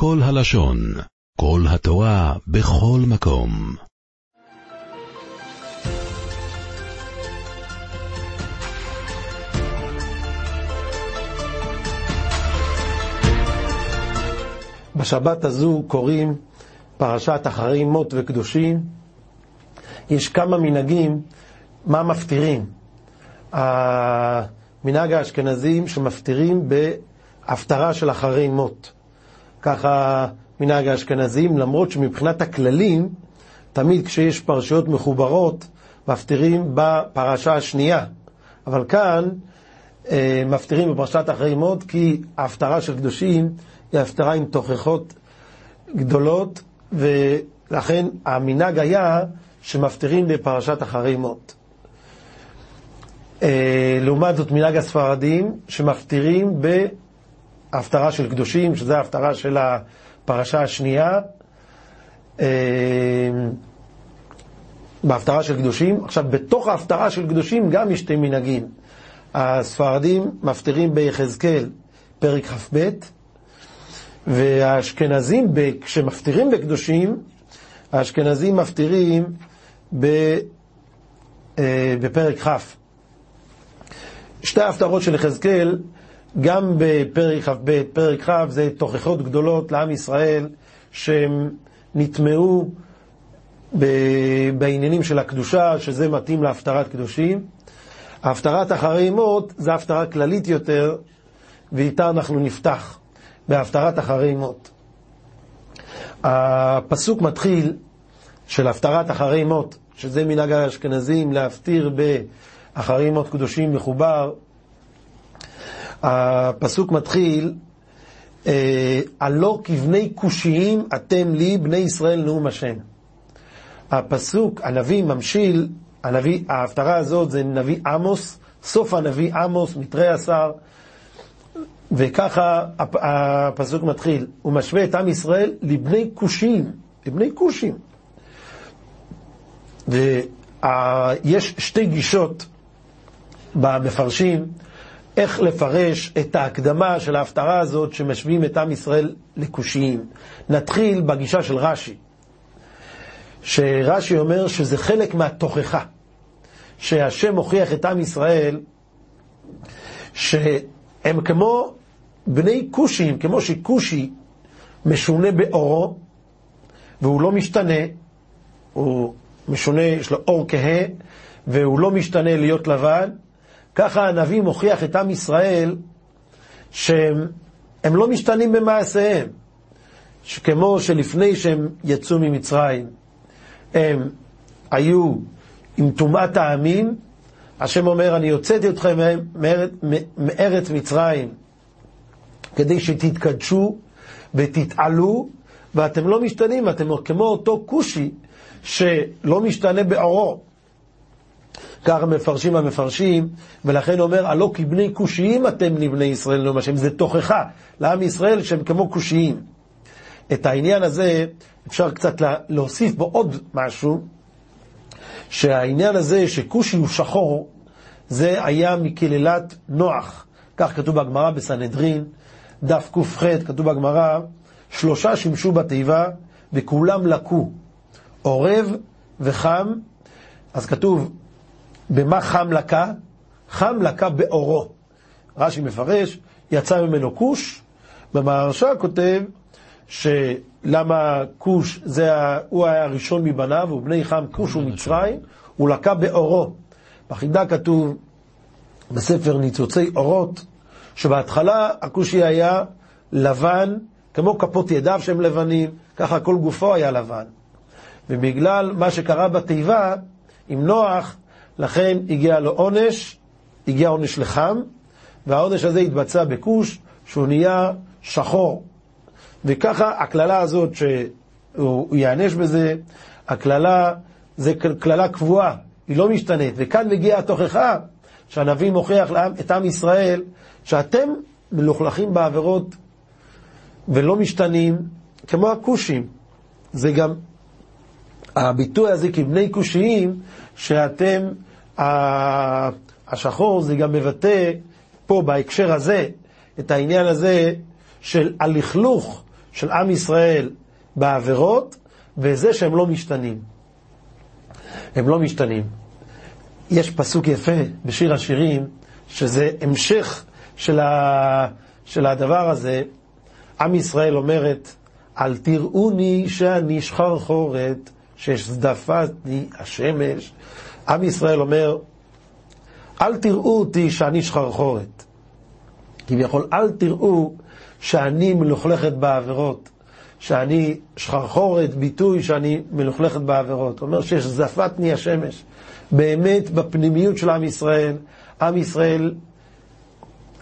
כל הלשון, כל התורה, בכל מקום. בשבת הזו קוראים פרשת אחרי מות וקדושים. יש כמה מנהגים, מה מפטירים. המנהג האשכנזים שמפטירים בהפטרה של אחרי מות. ככה מנהג האשכנזים, למרות שמבחינת הכללים, תמיד כשיש פרשיות מחוברות, מפטירים בפרשה השנייה. אבל כאן אה, מפטירים בפרשת אחרי מות, כי ההפטרה של קדושים היא הפטרה עם תוכחות גדולות, ולכן המנהג היה שמפטירים בפרשת אחרי מות. אה, לעומת זאת מנהג הספרדים שמפטירים בהפטרה של קדושים, שזה ההפטרה של הפרשה השנייה, אה, בהפטרה של קדושים. עכשיו, בתוך ההפטרה של קדושים גם יש שתי מנהגים. הספרדים מפטירים ביחזקאל פרק כ"ב, והאשכנזים, כשמפטירים בקדושים, האשכנזים מפטירים אה, בפרק כ'. שתי ההפטרות של יחזקאל, גם בפרק כ"ב, פרק כ', זה תוכחות גדולות לעם ישראל, שהם נטמעו בעניינים של הקדושה, שזה מתאים להפטרת קדושים. ההפטרת אחרי מות זה הפטרה כללית יותר, ואיתה אנחנו נפתח. בהפטרת אחרי מות. הפסוק מתחיל של הפטרת אחרי מות, שזה מנהג האשכנזים להפטיר באחרי מות קדושים מחובר. הפסוק מתחיל, אה, הלא כבני כושיים אתם לי, בני ישראל נאום השם. הפסוק, הנביא ממשיל, הנביא, ההפטרה הזאת זה נביא עמוס, סוף הנביא עמוס, מתרי עשר, וככה הפסוק מתחיל, הוא משווה את עם ישראל לבני כושים, לבני כושים. ויש שתי גישות במפרשים איך לפרש את ההקדמה של ההפטרה הזאת שמשווים את עם ישראל לכושיים. נתחיל בגישה של רש"י, שרש"י אומר שזה חלק מהתוכחה, שהשם מוכיח את עם ישראל שהם כמו בני כושים, כמו שכושי משונה באורו, והוא לא משתנה, הוא משונה, יש לו אור כהה, והוא לא משתנה להיות לבן, ככה הנביא מוכיח את עם ישראל שהם לא משתנים במעשיהם. שכמו שלפני שהם יצאו ממצרים, הם היו עם טומאת העמים, השם אומר, אני הוצאתי אתכם מארץ מצרים כדי שתתקדשו ותתעלו, ואתם לא משתנים, אתם כמו אותו כושי שלא משתנה בעורו. ככה מפרשים המפרשים, ולכן אומר, הלא כבני כושיים אתם לבני ישראל, נאום השם, זה תוכחה לעם ישראל שהם כמו כושיים. את העניין הזה אפשר קצת להוסיף בו עוד משהו, שהעניין הזה שכושי הוא שחור, זה היה מקללת נוח. כך כתוב בגמרא בסנהדרין, דף ק"ח, כתוב בגמרא, שלושה שימשו בתיבה וכולם לקו, עורב וחם, אז כתוב, במה חם לקה? חם לקה באורו. רש"י מפרש, יצא ממנו כוש, במהרש"א כותב שלמה כוש, זה, הוא היה הראשון מבניו, ובני חם כוש ומצרים, הוא לקה באורו. בחידה כתוב בספר ניצוצי אורות, שבהתחלה הכושי היה לבן, כמו כפות ידיו שהם לבנים, ככה כל גופו היה לבן. ובגלל מה שקרה בתיבה עם נוח, לכן הגיע לו עונש, הגיע עונש לחם, והעונש הזה התבצע בכוש, שהוא נהיה שחור. וככה הקללה הזאת שהוא ייענש בזה, הקללה זה קללה קבועה, היא לא משתנית. וכאן מגיעה התוכחה שהנביא מוכיח את עם ישראל שאתם מלוכלכים בעבירות ולא משתנים כמו הכושים. זה גם הביטוי הזה כבני כושיים, שאתם, השחור זה גם מבטא פה בהקשר הזה את העניין הזה של הלכלוך של עם ישראל בעבירות, וזה שהם לא משתנים. הם לא משתנים. יש פסוק יפה בשיר השירים, שזה המשך של, ה... של הדבר הזה. עם ישראל אומרת, אל תראוני שאני שחרחורת, שזדפתני השמש. עם ישראל אומר, אל תראו אותי שאני שחרחורת. כביכול, אל תראו שאני מלוכלכת בעבירות, שאני שחרחורת, ביטוי שאני מלוכלכת בעבירות. הוא אומר שזפתני השמש. באמת, בפנימיות של עם ישראל, עם ישראל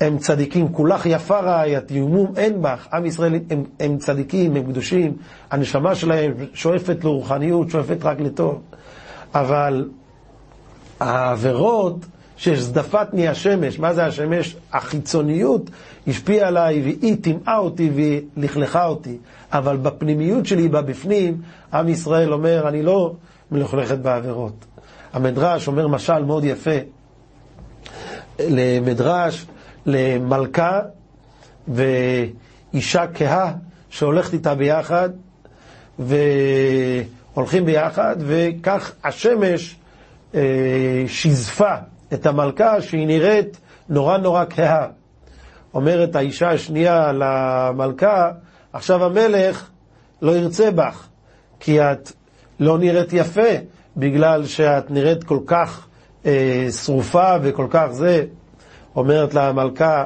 הם צדיקים, כולך יפה רעייתי, ומום אין בך. עם ישראל הם, הם צדיקים, הם קדושים, הנשמה שלהם שואפת לרוחניות, שואפת רק לטוב. אבל העבירות שזדפתני השמש, מה זה השמש? החיצוניות השפיעה עליי והיא טימאה אותי ולכלכה אותי. אבל בפנימיות שלי, בבפנים, עם ישראל אומר, אני לא מלוכלכת בעבירות. המדרש אומר משל מאוד יפה. למדרש למלכה ואישה כהה שהולכת איתה ביחד, והולכים ביחד, וכך השמש אה, שזפה את המלכה שהיא נראית נורא נורא כהה. אומרת האישה השנייה למלכה, עכשיו המלך לא ירצה בך, כי את לא נראית יפה, בגלל שאת נראית כל כך אה, שרופה וכל כך זה. אומרת לה המלכה,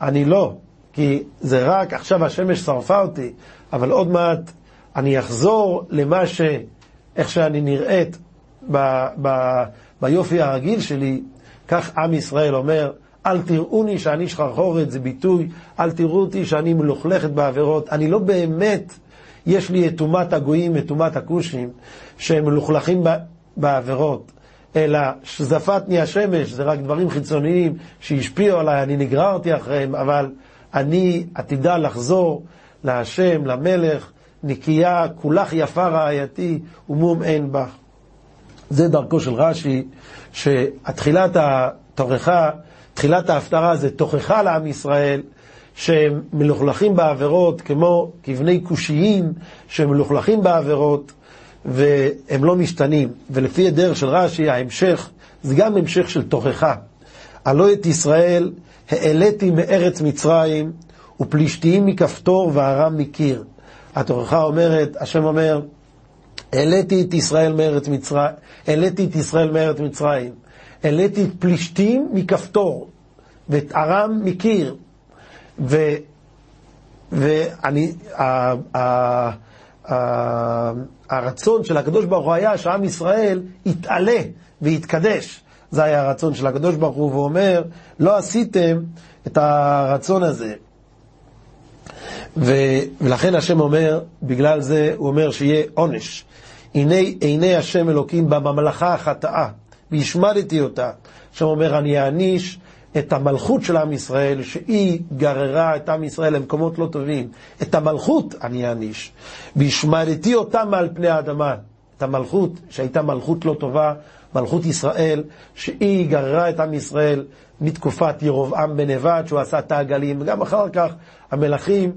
אני לא, כי זה רק עכשיו השמש שרפה אותי, אבל עוד מעט אני אחזור למה ש... איך שאני נראית ב, ב, ביופי הרגיל שלי, כך עם ישראל אומר, אל תראוני שאני שחרחורת, זה ביטוי, אל תראו אותי שאני מלוכלכת בעבירות. אני לא באמת, יש לי את טומאת הגויים, את טומאת הכושים, שהם מלוכלכים בעבירות. אלא שזפתני השמש, זה רק דברים חיצוניים שהשפיעו עליי, אני נגררתי אחריהם, אבל אני עתידה לחזור להשם, למלך, נקייה, כולך יפה רעייתי, ומום אין בך. זה דרכו של רש"י, שהתחילת התוכחה, תחילת ההפטרה זה תוכחה לעם ישראל, שהם מלוכלכים בעבירות, כמו כבני כושיים, שהם מלוכלכים בעבירות, והם לא משתנים. ולפי הדרך של רש"י, ההמשך, זה גם המשך של תוכחה. הלא את ישראל העליתי מארץ מצרים, ופלישתיים מכפתור וארם מקיר. התוכחה אומרת, השם אומר, העליתי את ישראל מארץ מצרים, העליתי את ישראל מארץ מצרים, העליתי את פלישתים מכפתור, ואת ארם מקיר. ו... ואני, הרצון של הקדוש ברוך הוא היה שעם ישראל יתעלה ויתקדש. זה היה הרצון של הקדוש ברוך הוא, והוא אומר, לא עשיתם את הרצון הזה. ו, ולכן השם אומר, בגלל זה הוא אומר שיהיה עונש. הנה עיני השם אלוקים בממלכה החטאה, והשמדתי אותה. השם אומר, אני אעניש את המלכות של עם ישראל, שהיא גררה את עם ישראל למקומות לא טובים. את המלכות אני אעניש. והשמדתי אותה מעל פני האדמה. את המלכות, שהייתה מלכות לא טובה, מלכות ישראל, שהיא גררה את עם ישראל מתקופת ירבעם בן נבט, שהוא עשה את העגלים, וגם אחר כך המלכים,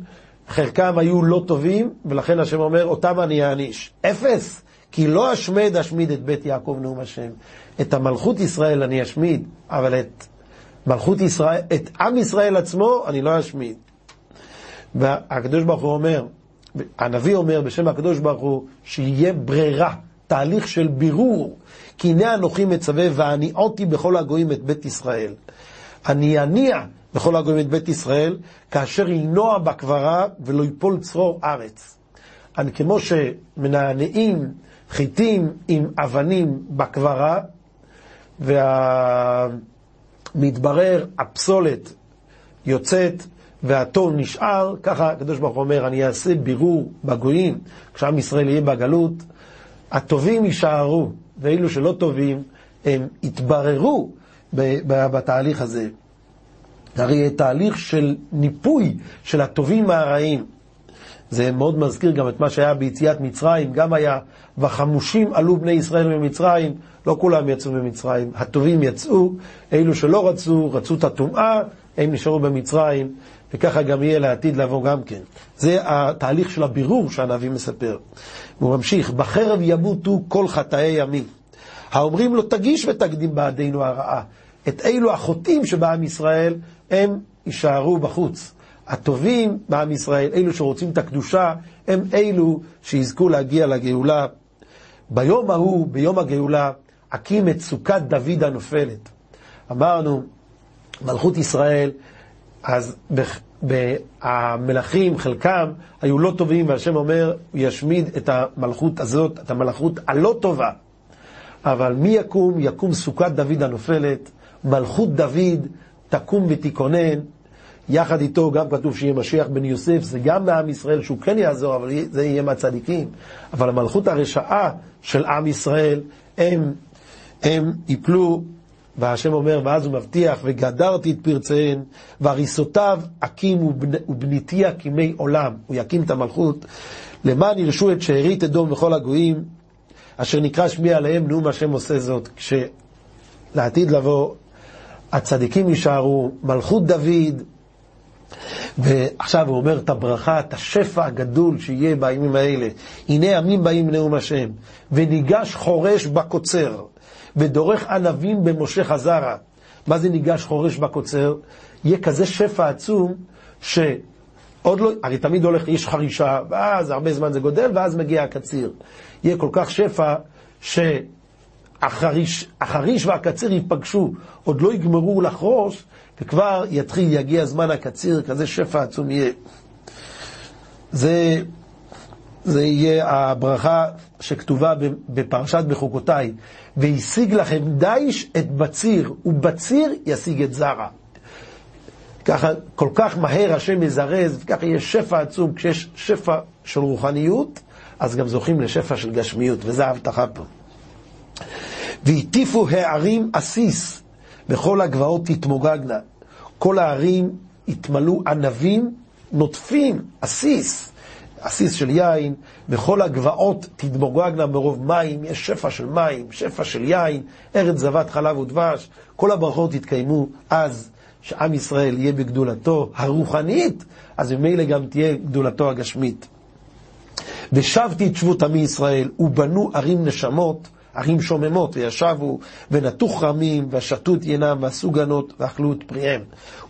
חלקם היו לא טובים, ולכן השם אומר, אותם אני אעניש. אפס, כי לא אשמד אשמיד את בית יעקב נאום השם. את המלכות ישראל אני אשמיד, אבל את מלכות ישראל, את עם ישראל עצמו אני לא אשמיד. והקדוש ברוך הוא אומר, הנביא אומר בשם הקדוש ברוך הוא, שיהיה ברירה, תהליך של בירור, כי הנה אנוכי מצווה והניעותי בכל הגויים את בית ישראל. אני אניע בכל הגויים את בית ישראל, כאשר ינוע בקברה ולא ייפול צרור ארץ. אני כמו שמנענעים חיטים עם אבנים בקברה, וה... מתברר, הפסולת יוצאת והטון נשאר, ככה הקדוש ברוך הוא אומר, אני אעשה בירור בגויים, כשעם ישראל יהיה בגלות, הטובים יישארו, ואלו שלא טובים, הם יתבררו בתהליך הזה. הרי יהיה תהליך של ניפוי של הטובים מהרעים. זה מאוד מזכיר גם את מה שהיה ביציאת מצרים, גם היה, וחמושים עלו בני ישראל ממצרים, לא כולם יצאו ממצרים, הטובים יצאו, אלו שלא רצו, רצו את הטומאה, הם נשארו במצרים, וככה גם יהיה לעתיד לבוא גם כן. זה התהליך של הבירור שהנביא מספר. הוא ממשיך, בחרב ימותו כל חטאי ימי. האומרים לו, תגיש ותקדים בעדינו הרעה. את אלו החוטאים שבעם ישראל, הם יישארו בחוץ. הטובים בעם ישראל, אלו שרוצים את הקדושה, הם אלו שיזכו להגיע לגאולה. ביום ההוא, ביום הגאולה, אקים את סוכת דוד הנופלת. אמרנו, מלכות ישראל, אז המלכים, חלקם, היו לא טובים, והשם אומר, הוא ישמיד את המלכות הזאת, את המלכות הלא טובה. אבל מי יקום? יקום סוכת דוד הנופלת, מלכות דוד תקום ותיכונן, יחד איתו גם כתוב שיהיה משיח בן יוסף, זה גם מעם ישראל שהוא כן יעזור, אבל זה יהיה מהצדיקים. אבל המלכות הרשעה של עם ישראל, הם, הם יפלו, והשם אומר, ואז הוא מבטיח, וגדרתי את פרציהן, והריסותיו אקים ובניתי אקימי עולם. הוא יקים את המלכות, למען ירשו את שארית אדום וכל הגויים, אשר נקרא שמי עליהם, נאום השם עושה זאת. כשלעתיד לבוא, הצדיקים יישארו, מלכות דוד, ועכשיו הוא אומר את הברכה, את השפע הגדול שיהיה בימים האלה. הנה ימים באים נאום השם, וניגש חורש בקוצר, ודורך ענבים במשה חזרה. מה זה ניגש חורש בקוצר? יהיה כזה שפע עצום, שעוד לא, הרי תמיד הולך, יש חרישה, ואז הרבה זמן זה גודל, ואז מגיע הקציר. יהיה כל כך שפע, שהחריש והקציר ייפגשו, עוד לא יגמרו לחרוש, וכבר יתחיל, יגיע זמן הקציר, כזה שפע עצום יהיה. זה, זה יהיה הברכה שכתובה בפרשת בחוקותיי. והשיג לכם דיש את בציר, ובציר ישיג את זרע. ככה, כל כך מהר השם יזרז, וככה יהיה שפע עצום. כשיש שפע של רוחניות, אז גם זוכים לשפע של גשמיות, וזו ההבטחה פה. והטיפו הערים עסיס, וכל הגבעות תתמוגגנה. כל הערים יתמלאו ענבים נוטפים, עסיס, עסיס של יין, וכל הגבעות תתמוגגנה מרוב מים, יש שפע של מים, שפע של יין, ארץ זבת חלב ודבש, כל הברכות יתקיימו אז. שעם ישראל יהיה בגדולתו הרוחנית, אז ממילא גם תהיה גדולתו הגשמית. ושבתי את שבות עמי ישראל, ובנו ערים נשמות, ערים שוממות, וישבו, ונטו חרמים, ושתו את ינם, ועשו גנות, ואכלו את פריהם.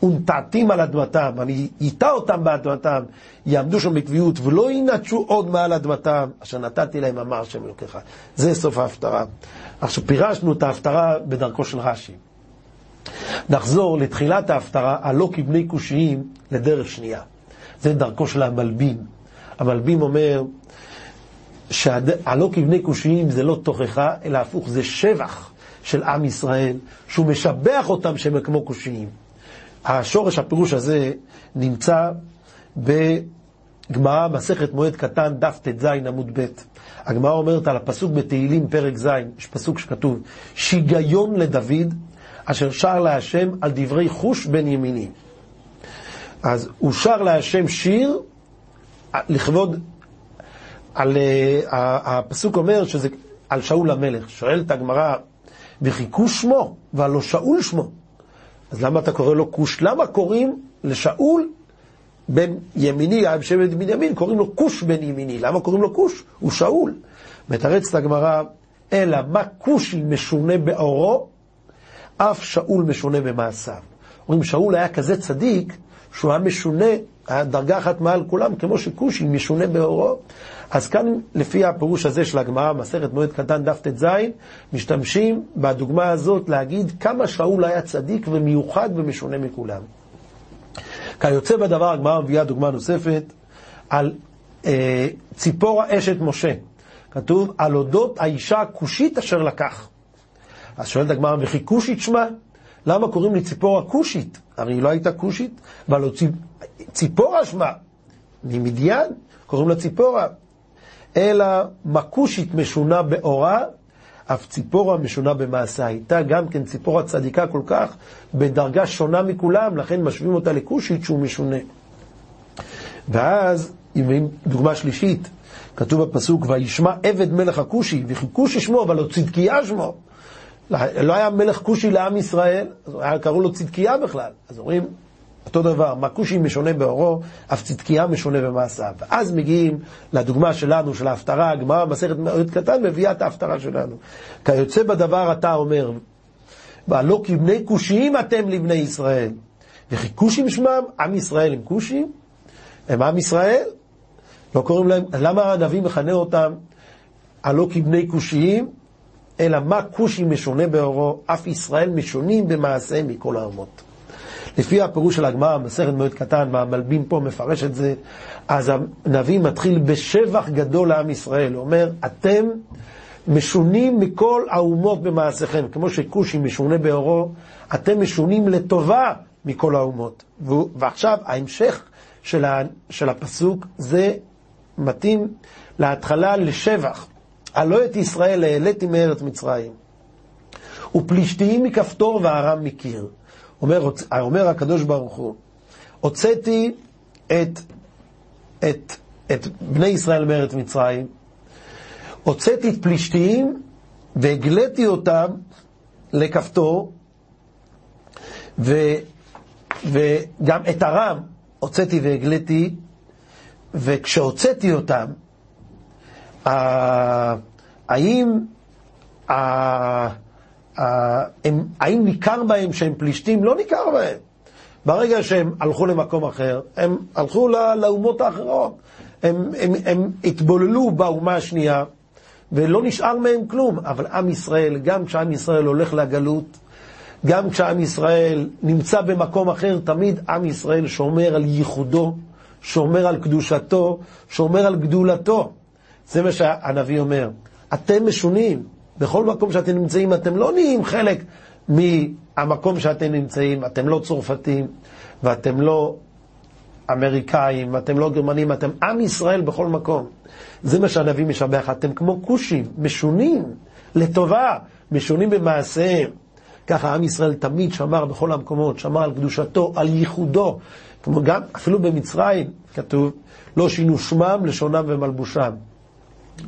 ונטעתים על אדמתם, אני איתה אותם באדמתם, יעמדו שם בקביעות, ולא ינטשו עוד מעל אדמתם, אשר נתתי להם אמר השם אלוקיך. זה סוף ההפטרה. עכשיו, פירשנו את ההפטרה בדרכו של רש"י. נחזור לתחילת ההפטרה, הלא כבני קושיים לדרך שנייה. זה דרכו של המלבים. המלבים אומר, שהלא כבני קושיים זה לא תוכחה, אלא הפוך, זה שבח של עם ישראל, שהוא משבח אותם שהם כמו קושיים. השורש הפירוש הזה נמצא בגמרא, מסכת מועד קטן, דף ט"ז עמוד ב'. הגמרא אומרת על הפסוק בתהילים, פרק ז', יש פסוק שכתוב, שיגיון לדוד, אשר שר להשם על דברי חוש בן ימיני. אז הוא שר להשם שיר לכבוד על, uh, הפסוק אומר שזה על שאול המלך. שואלת הגמרא, וכי כוש שמו, והלא שאול שמו. אז למה אתה קורא לו כוש? למה קוראים לשאול בן ימיני, בשבט בנימין, קוראים לו כוש בן ימיני. למה קוראים לו כוש? הוא שאול. מתרצת הגמרא, אלא מה כושי משונה באורו, אף שאול משונה במעשיו. אומרים, שאול היה כזה צדיק, שהוא היה משונה, היה דרגה אחת מעל כולם, כמו שכושי משונה באורו. אז כאן, לפי הפירוש הזה של הגמרא, מסכת מועד קטן דף ט"ז, משתמשים בדוגמה הזאת להגיד כמה שאול היה צדיק ומיוחד ומשונה מכולם. כיוצא בדבר, הגמרא מביאה דוגמה נוספת על אה, ציפורה אשת משה. כתוב, על אודות האישה הכושית אשר לקח. אז שואלת הגמרא, וכי כושית שמה? למה קוראים לי ציפורה כושית? הרי היא לא הייתה כושית, אבל ציפ... ציפורה שמה, ממדיין, קוראים לה ציפורה. אלא מקושית משונה באורה, אף ציפורה משונה במעשה. הייתה גם כן ציפורה צדיקה כל כך, בדרגה שונה מכולם, לכן משווים אותה לכושית שהוא משונה. ואז, אם דוגמה שלישית, כתוב בפסוק, וישמע עבד מלך הכושי, וכי כושי שמו, אבל לא צדקיה שמו. לא היה מלך כושי לעם ישראל, קראו לו צדקיה בכלל. אז אומרים, אותו דבר, מה כושי משונה באורו, אף צדקיה משונה במעשיו. ואז מגיעים לדוגמה שלנו, של ההפטרה, הגמרא במסכת מאוד קטן מביאה את ההפטרה שלנו. כיוצא בדבר אתה אומר, והלא כבני כושיים אתם לבני ישראל. וכי כושים שמם, עם ישראל הם כושים? הם עם ישראל? לא קוראים להם, למה הנביא מכנה אותם הלא כבני כושיים? אלא מה כושי משונה באורו, אף ישראל משונים במעשיהם מכל האומות. לפי הפירוש של הגמרא, מסכת מאוד קטן, והמלבים פה מפרש את זה, אז הנביא מתחיל בשבח גדול לעם ישראל. הוא אומר, אתם משונים מכל האומות במעשיכם. כמו שכושי משונה באורו, אתם משונים לטובה מכל האומות. ועכשיו, ההמשך של, ה, של הפסוק, זה מתאים להתחלה לשבח. הלא את ישראל העליתי מארץ מצרים. ופלישתיים מכפתור וארם מקיר. אומר, אומר הקדוש ברוך הוא, הוצאתי את, את, את בני ישראל מארץ מצרים, הוצאתי את פלישתיים והגליתי אותם לכפתור, ו, וגם את ארם הוצאתי והגליתי, וכשהוצאתי אותם, האם, האם ניכר בהם שהם פלישתים? לא ניכר בהם. ברגע שהם הלכו למקום אחר, הם הלכו לאומות האחרות. הם, הם, הם התבוללו באומה השנייה, ולא נשאר מהם כלום. אבל עם ישראל, גם כשעם ישראל הולך לגלות, גם כשעם ישראל נמצא במקום אחר, תמיד עם ישראל שומר על ייחודו, שומר על קדושתו, שומר על גדולתו. זה מה שהנביא אומר. אתם משונים. בכל מקום שאתם נמצאים, אתם לא נהיים חלק מהמקום שאתם נמצאים. אתם לא צרפתים, ואתם לא אמריקאים, ואתם לא גרמנים, אתם עם ישראל בכל מקום. זה מה שהנביא משבח. אתם כמו כושים, משונים, לטובה, משונים במעשיהם. ככה עם ישראל תמיד שמר בכל המקומות, שמר על קדושתו, על ייחודו. כמו גם, אפילו במצרים כתוב, לא שינו שמם, לשונם ומלבושם.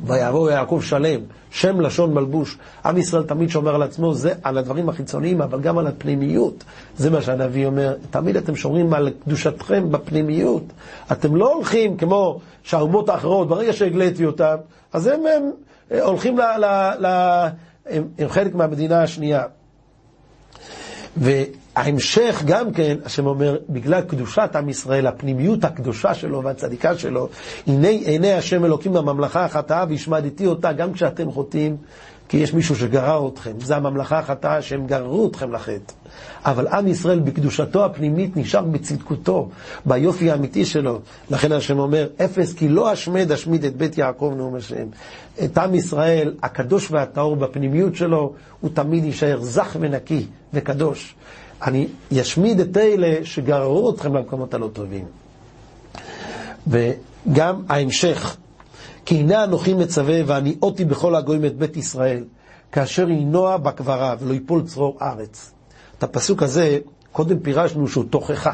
ויעבור יעקב שלם, שם לשון מלבוש. עם ישראל תמיד שומר על עצמו, זה על הדברים החיצוניים, אבל גם על הפנימיות. זה מה שהנביא אומר, תמיד אתם שומרים על קדושתכם בפנימיות. אתם לא הולכים כמו שהאומות האחרות, ברגע שהגליתי אותם, אז הם, הם הולכים ל... ל, ל הם, הם חלק מהמדינה השנייה. ההמשך גם כן, השם אומר, בגלל קדושת עם ישראל, הפנימיות הקדושה שלו והצדיקה שלו, הנה עיני השם אלוקים בממלכה החטאה והשמדתי אותה גם כשאתם חוטאים, כי יש מישהו שגרר אתכם. זה הממלכה החטאה שהם גררו אתכם לחטא. אבל עם ישראל בקדושתו הפנימית נשאר בצדקותו, ביופי האמיתי שלו. לכן השם אומר, אפס כי לא אשמד אשמיד את בית יעקב נאום השם. את עם ישראל, הקדוש והטהור בפנימיות שלו, הוא תמיד יישאר זך ונקי וקדוש. אני אשמיד את אלה שגררו אתכם למקומות הלא טובים. וגם ההמשך, כי הנה אנוכי מצווה ואני אותי בכל הגויים את בית ישראל, כאשר ינוע בקברה ולא יפול צרור ארץ. את הפסוק הזה, קודם פירשנו שהוא תוכחה,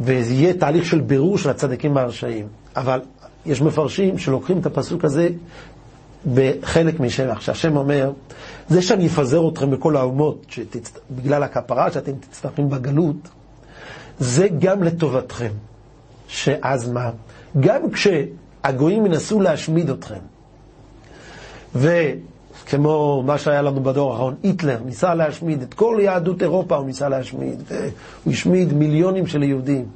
וזה יהיה תהליך של בירור של הצדיקים והרשעים. אבל יש מפרשים שלוקחים את הפסוק הזה בחלק משבח, שהשם אומר, זה שאני אפזר אתכם בכל האומות, שתצ... בגלל הכפרה שאתם תצטרכים בגלות, זה גם לטובתכם. שאז מה? גם כשהגויים ינסו להשמיד אתכם, וכמו מה שהיה לנו בדור האחרון, היטלר ניסה להשמיד את כל יהדות אירופה, הוא ניסה להשמיד, והוא השמיד מיליונים של יהודים.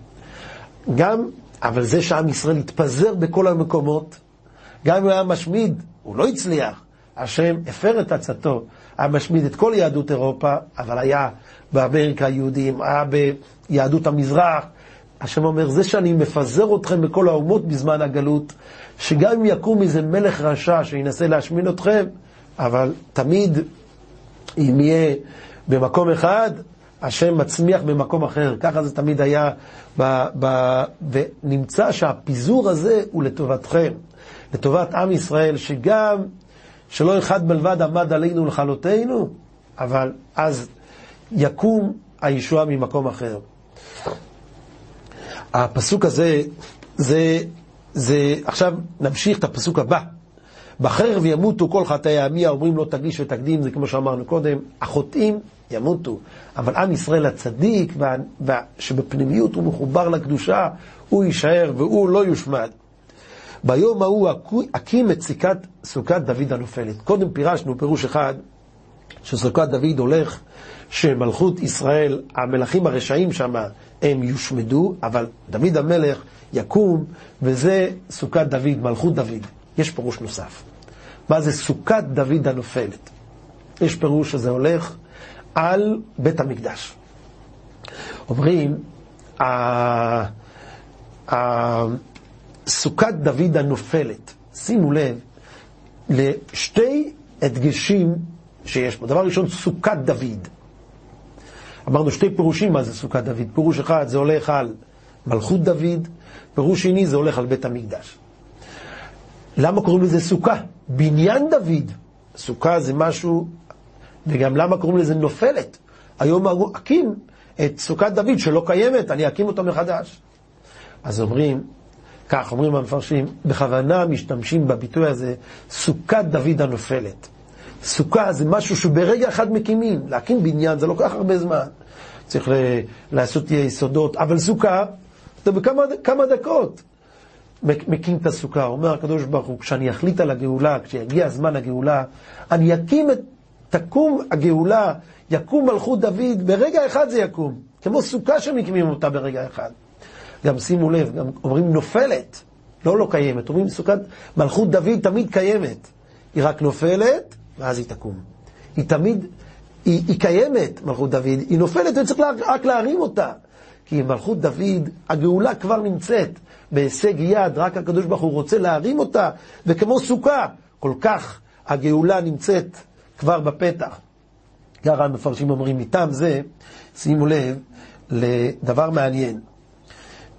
גם, אבל זה שעם ישראל התפזר בכל המקומות, גם אם הוא היה משמיד, הוא לא הצליח, השם הפר את עצתו, היה משמיד את כל יהדות אירופה, אבל היה באמריקה יהודים, היה ביהדות המזרח. השם אומר, זה שאני מפזר אתכם בכל האומות בזמן הגלות, שגם אם יקום איזה מלך רשע שינסה להשמיד אתכם, אבל תמיד, אם יהיה במקום אחד, השם מצמיח במקום אחר. ככה זה תמיד היה, ב, ב, ונמצא שהפיזור הזה הוא לטובתכם, לטובת עם ישראל, שגם שלא אחד מלבד עמד עלינו לכלותנו, אבל אז יקום הישועה ממקום אחר. הפסוק הזה, זה, זה, עכשיו נמשיך את הפסוק הבא. בחרב ימותו כל חטאי עמי, האומרים לא תגיש ותקדים, זה כמו שאמרנו קודם, החוטאים ימותו, אבל עם ישראל הצדיק, שבפנימיות הוא מחובר לקדושה, הוא יישאר והוא לא יושמד. ביום ההוא אקים את סיכת סוכת דוד הנופלת. קודם פירשנו פירוש אחד, שסוכת דוד הולך, שמלכות ישראל, המלכים הרשעים שם, הם יושמדו, אבל דוד המלך יקום, וזה סוכת דוד, מלכות דוד. יש פירוש נוסף. מה זה סוכת דוד הנופלת? יש פירוש שזה הולך על בית המקדש. אומרים, סוכת דוד הנופלת, שימו לב לשתי הדגשים שיש פה. דבר ראשון, סוכת דוד. אמרנו שתי פירושים מה זה סוכת דוד. פירוש אחד זה הולך על מלכות דוד, פירוש שני זה הולך על בית המקדש. למה קוראים לזה סוכה? בניין דוד. סוכה זה משהו, וגם למה קוראים לזה נופלת? היום אקים את סוכת דוד שלא קיימת, אני אקים אותה מחדש. אז אומרים, כך אומרים המפרשים, בכוונה משתמשים בביטוי הזה, סוכת דוד הנופלת. סוכה זה משהו שברגע אחד מקימים, להקים בניין זה לוקח הרבה זמן. צריך לעשות יסודות, אבל סוכה, זה בכמה דקות. מקים את הסוכה, אומר הקדוש ברוך הוא, כשאני אחליט על הגאולה, כשיגיע זמן הגאולה, אני אקים את, תקום הגאולה, יקום מלכות דוד, ברגע אחד זה יקום, כמו סוכה שמקימים אותה ברגע אחד. גם שימו לב, גם אומרים נופלת, לא לא קיימת, אומרים סוכת מלכות דוד תמיד קיימת, היא רק נופלת, ואז היא תקום. היא תמיד, היא, היא קיימת, מלכות דוד, היא נופלת וצריך רק להרים אותה. כי מלכות דוד, הגאולה כבר נמצאת בהישג יד, רק הקדוש ברוך הוא רוצה להרים אותה, וכמו סוכה, כל כך הגאולה נמצאת כבר בפתח. ככה המפרשים אומרים, מטעם זה, שימו לב לדבר מעניין.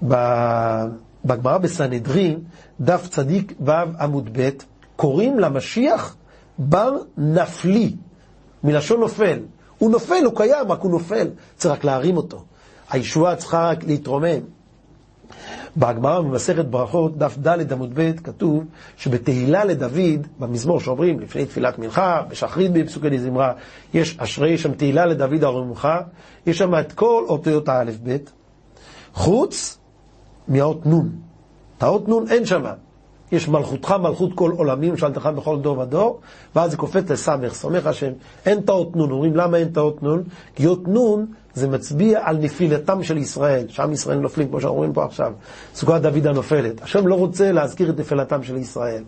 בגמרא בסנהדרין, דף צדיק ו' עמוד ב', קוראים למשיח בר נפלי, מלשון נופל. הוא נופל, הוא קיים, רק הוא נופל, צריך רק להרים אותו. הישועה צריכה רק להתרומם. בהגמרא במסכת ברכות, דף ד' עמוד ב', כתוב שבתהילה לדוד, במזמור שאומרים לפני תפילת מנחה, בשחרית בפסוקי דזמרה, יש אשרי שם תהילה לדוד ארומך, יש שם את כל אותיות האלף ב', חוץ מהאות נ'. את האות נ' אין שם. יש מלכותך מלכות כל עולמים, שאלתך בכל דור ודור, ואז זה קופץ לסמך, סומך השם. אין את האות נ', אומרים למה אין את האות נ'? כי אות נ' זה מצביע על נפילתם של ישראל, שעם ישראל נופלים, כמו שאנחנו רואים פה עכשיו, סוכת דוד הנופלת. השם לא רוצה להזכיר את נפילתם של ישראל.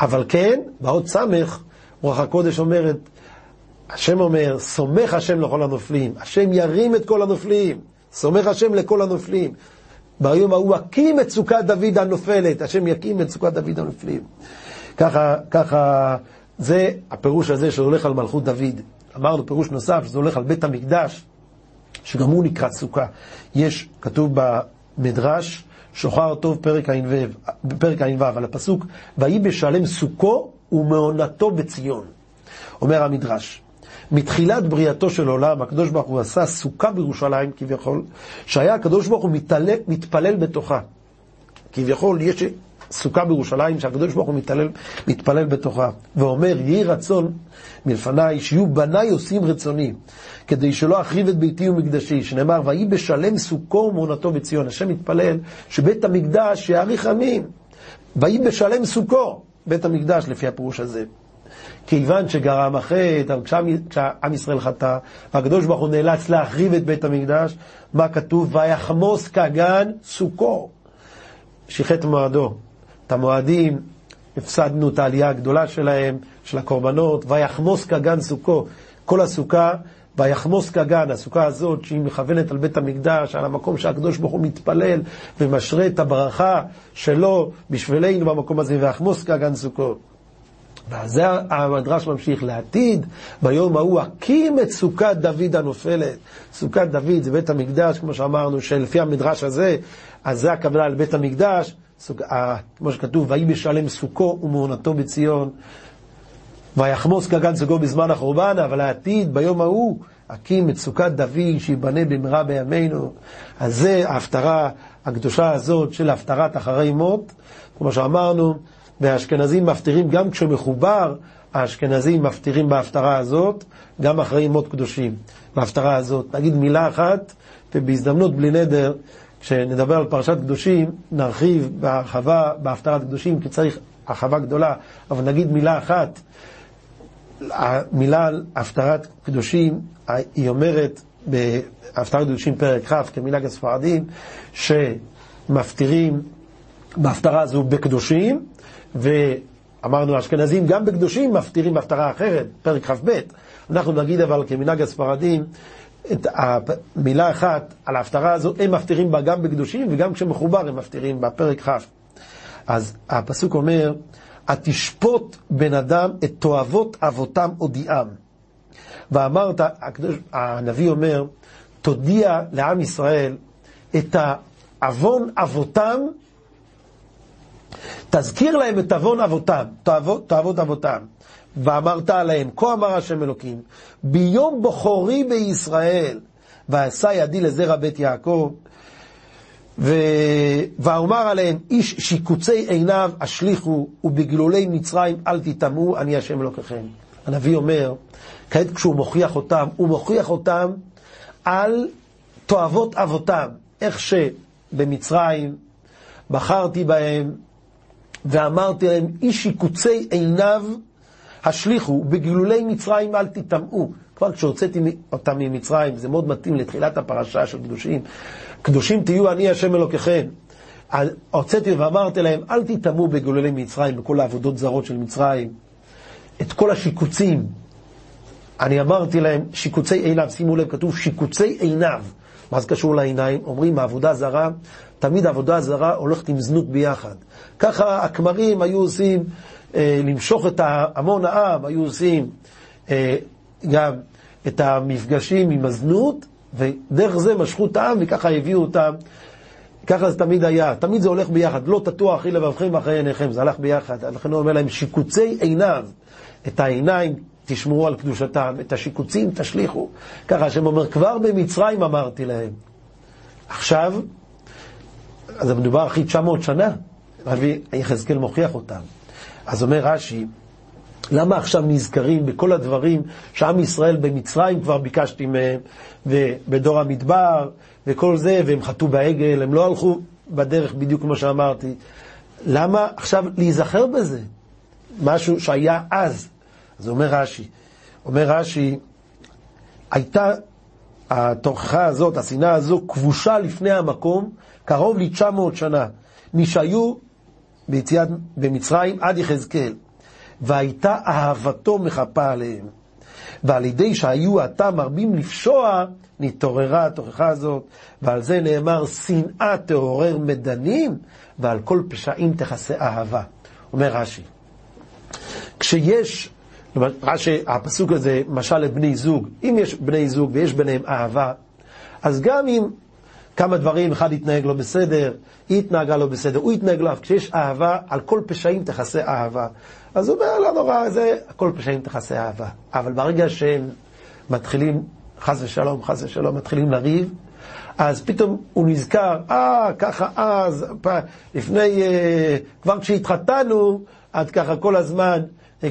אבל כן, באות סמך, רוח הקודש אומרת, השם אומר, סומך השם לכל הנופלים, השם ירים את כל הנופלים, סומך השם לכל הנופלים. ביום ההוא אקים את סוכת דוד הנופלת, השם יקים את סוכת דוד הנופלים. ככה, ככה, זה הפירוש הזה שהולך על מלכות דוד. אמרנו פירוש נוסף, שזה הולך על בית המקדש, שגם הוא נקרא סוכה. יש, כתוב במדרש, שוחר טוב פרק ע"ו, פרק ע"ו, על הפסוק, ויהי בשלם סוכו ומעונתו בציון. אומר המדרש, מתחילת בריאתו של עולם, הקדוש ברוך הוא עשה סוכה בירושלים כביכול, שהיה הקדוש ברוך הוא מתעלה, מתפלל בתוכה. כביכול יש סוכה בירושלים שהקדוש ברוך הוא מתעלל, מתפלל בתוכה, ואומר, יהי רצון מלפניי שיהיו בניי עושים רצוני, כדי שלא אחריב את ביתי ומקדשי, שנאמר, ויהי בשלם סוכו ומעונתו בציון. השם מתפלל שבית המקדש יאריך עמים. ויהי בשלם סוכו, בית המקדש, לפי הפירוש הזה. כיוון שגרם החטא, כשעם ישראל חטא, והקדוש ברוך הוא נאלץ להחריב את בית המקדש, מה כתוב? ויחמוס כגן סוכו. שיחת מועדו. את המועדים, הפסדנו את העלייה הגדולה שלהם, של הקורבנות, ויחמוס כגן סוכו. כל הסוכה, ויחמוס כגן, הסוכה הזאת שהיא מכוונת על בית המקדש, על המקום שהקדוש ברוך הוא מתפלל ומשרה את הברכה שלו בשבילנו במקום הזה, ויחמוס כגן סוכו. וזה המדרש ממשיך לעתיד, ביום ההוא הקים את סוכת דוד הנופלת. סוכת דוד זה בית המקדש, כמו שאמרנו, שלפי המדרש הזה, אז זה הכוונה לבית המקדש, סוג, ה, כמו שכתוב, ויהי בשלם סוכו ומעונתו בציון, ויחמוס כגן סוגו בזמן החורבן, אבל העתיד, ביום ההוא, הקים את סוכת דוד, שיבנה במהרה בימינו. אז זה ההפטרה הקדושה הזאת של הפטרת אחרי מות, כמו שאמרנו, והאשכנזים מפטירים גם כשמחובר, האשכנזים מפטירים בהפטרה הזאת, גם אחרי מות קדושים, בהפטרה הזאת. נגיד מילה אחת, ובהזדמנות בלי נדר, כשנדבר על פרשת קדושים, נרחיב בהרחבה בהפטרת קדושים, כי צריך הרחבה גדולה, אבל נגיד מילה אחת, המילה על הפטרת קדושים, היא אומרת בהפטרת קדושים פרק כ', כמנהג הספרדים, שמפטירים בהפטרה הזו בקדושים, ואמרנו האשכנזים גם בקדושים מפטירים בהפטרה אחרת, פרק כ"ב. אנחנו נגיד אבל כמנהג הספרדים, את המילה אחת על ההפטרה הזו, הם מפטירים בה גם בקדושים וגם כשמחובר הם מפטירים בפרק כ'. אז הפסוק אומר, התשפוט בן אדם את תועבות אבותם הודיעם. ואמרת, הנביא אומר, תודיע לעם ישראל את העוון אבותם, תזכיר להם את עוון אבותם, תועבות אבותם. ואמרת עליהם, כה אמר השם אלוקים, ביום בוחרי בישראל, ועשה ידי לזרע בית יעקב, ו... ואומר עליהם, איש שיקוצי עיניו השליכו, ובגלולי מצרים אל תטמאו, אני השם אלוקיכם. הנביא אומר, כעת כשהוא מוכיח אותם, הוא מוכיח אותם על תועבות אבותם, איך שבמצרים בחרתי בהם ואמרתי להם, איש שיקוצי עיניו השליכו, בגלולי מצרים אל תטמאו. כבר כשהוצאתי אותם ממצרים, זה מאוד מתאים לתחילת הפרשה של קדושים. קדושים תהיו אני השם אלוקיכם. הוצאתי ואמרתי להם, אל תטמאו בגלולי מצרים, בכל העבודות זרות של מצרים. את כל השיקוצים. אני אמרתי להם, שיקוצי עיניו, שימו לב, כתוב שיקוצי עיניו. מה זה קשור לעיניים? אומרים, העבודה זרה, תמיד עבודה זרה הולכת עם זנות ביחד. ככה הכמרים היו עושים, אה, למשוך את המון העם, היו עושים אה, גם את המפגשים עם הזנות, ודרך זה משכו את העם וככה הביאו אותם. ככה זה תמיד היה, תמיד זה הולך ביחד, לא תטוע אחי לבבכם ואחרי עיניכם, זה הלך ביחד. לכן הוא אומר להם, שיקוצי עיניו, את העיניים תשמרו על קדושתם, את השיקוצים תשליכו. ככה השם אומר, כבר במצרים אמרתי להם. עכשיו, אז מדובר אחי 900 שנה, רבי יחזקאל מוכיח אותם. אז אומר רש"י, למה עכשיו נזכרים בכל הדברים שעם ישראל במצרים כבר ביקשתי מהם, ובדור המדבר, וכל זה, והם חטאו בעגל, הם לא הלכו בדרך בדיוק כמו שאמרתי. למה עכשיו להיזכר בזה? משהו שהיה אז. אז אומר רש"י, אומר רש"י, הייתה התוכחה הזאת, השנאה הזו, כבושה לפני המקום קרוב ל-900 שנה, משהיו ביציאת במצרים עד יחזקאל. והייתה אהבתו מחפה עליהם. ועל ידי שהיו עתה מרבים לפשוע, נתעוררה התוכחה הזאת, ועל זה נאמר, שנאה תעורר מדנים, ועל כל פשעים תכסה אהבה. אומר רש"י, כשיש, רש"י, הפסוק הזה, משל לבני זוג, אם יש בני זוג ויש ביניהם אהבה, אז גם אם כמה דברים, אחד התנהג לא בסדר, היא התנהגה לא בסדר, הוא התנהג לא, כשיש אהבה, על כל פשעים תכסה אהבה. אז הוא אומר, לא נורא, זה, כל פשעים תכסה אהבה. אבל ברגע שהם מתחילים, חס ושלום, חס ושלום, מתחילים לריב, אז פתאום הוא נזכר, אה, ככה אז, לפני, אה, כבר כשהתחתנו, את ככה כל הזמן,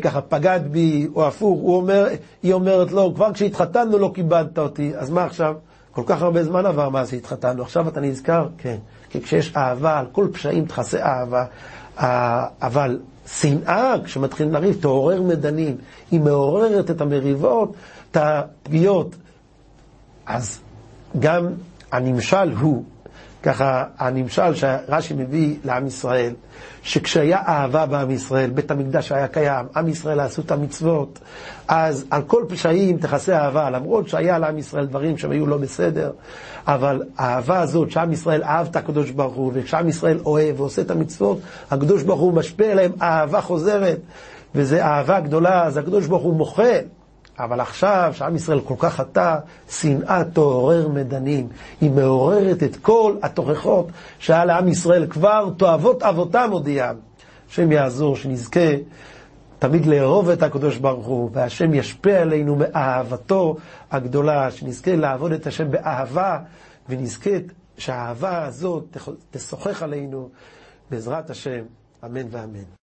ככה פגעת בי, או הפוך, הוא אומר, היא אומרת, לא, כבר כשהתחתנו לא כיבדת אותי, אז מה עכשיו? כל כך הרבה זמן עבר מאז שהתחתנו, עכשיו אתה נזכר? כן. כי כשיש אהבה, על כל פשעים תכסה אהבה, אבל שנאה, כשמתחילים לריב, תעורר מדנים. היא מעוררת את המריבות, את הפגיעות. אז גם הנמשל הוא, ככה הנמשל שרש"י מביא לעם ישראל, שכשהיה אהבה בעם ישראל, בית המקדש היה קיים, עם ישראל עשו את המצוות, אז על כל פשעים תכסה אהבה, למרות שהיה לעם ישראל דברים שהם היו לא בסדר, אבל האהבה הזאת שעם ישראל אהב את הקדוש ברוך הוא, וכשעם ישראל אוהב ועושה את המצוות, הקדוש ברוך הוא משפיע עליהם אהבה חוזרת, וזו אהבה גדולה, אז הקדוש ברוך הוא מוחל. אבל עכשיו, שעם ישראל כל כך חטא, שנאה תעורר מדנים. היא מעוררת את כל התוכחות שהיה לעם ישראל כבר, תועבות אבותם הודיעם. השם יעזור, שנזכה תמיד לאהוב את הקדוש ברוך הוא, והשם ישפיע עלינו מאהבתו הגדולה, שנזכה לעבוד את השם באהבה, ונזכה שהאהבה הזאת תשוחח עלינו בעזרת השם, אמן ואמן.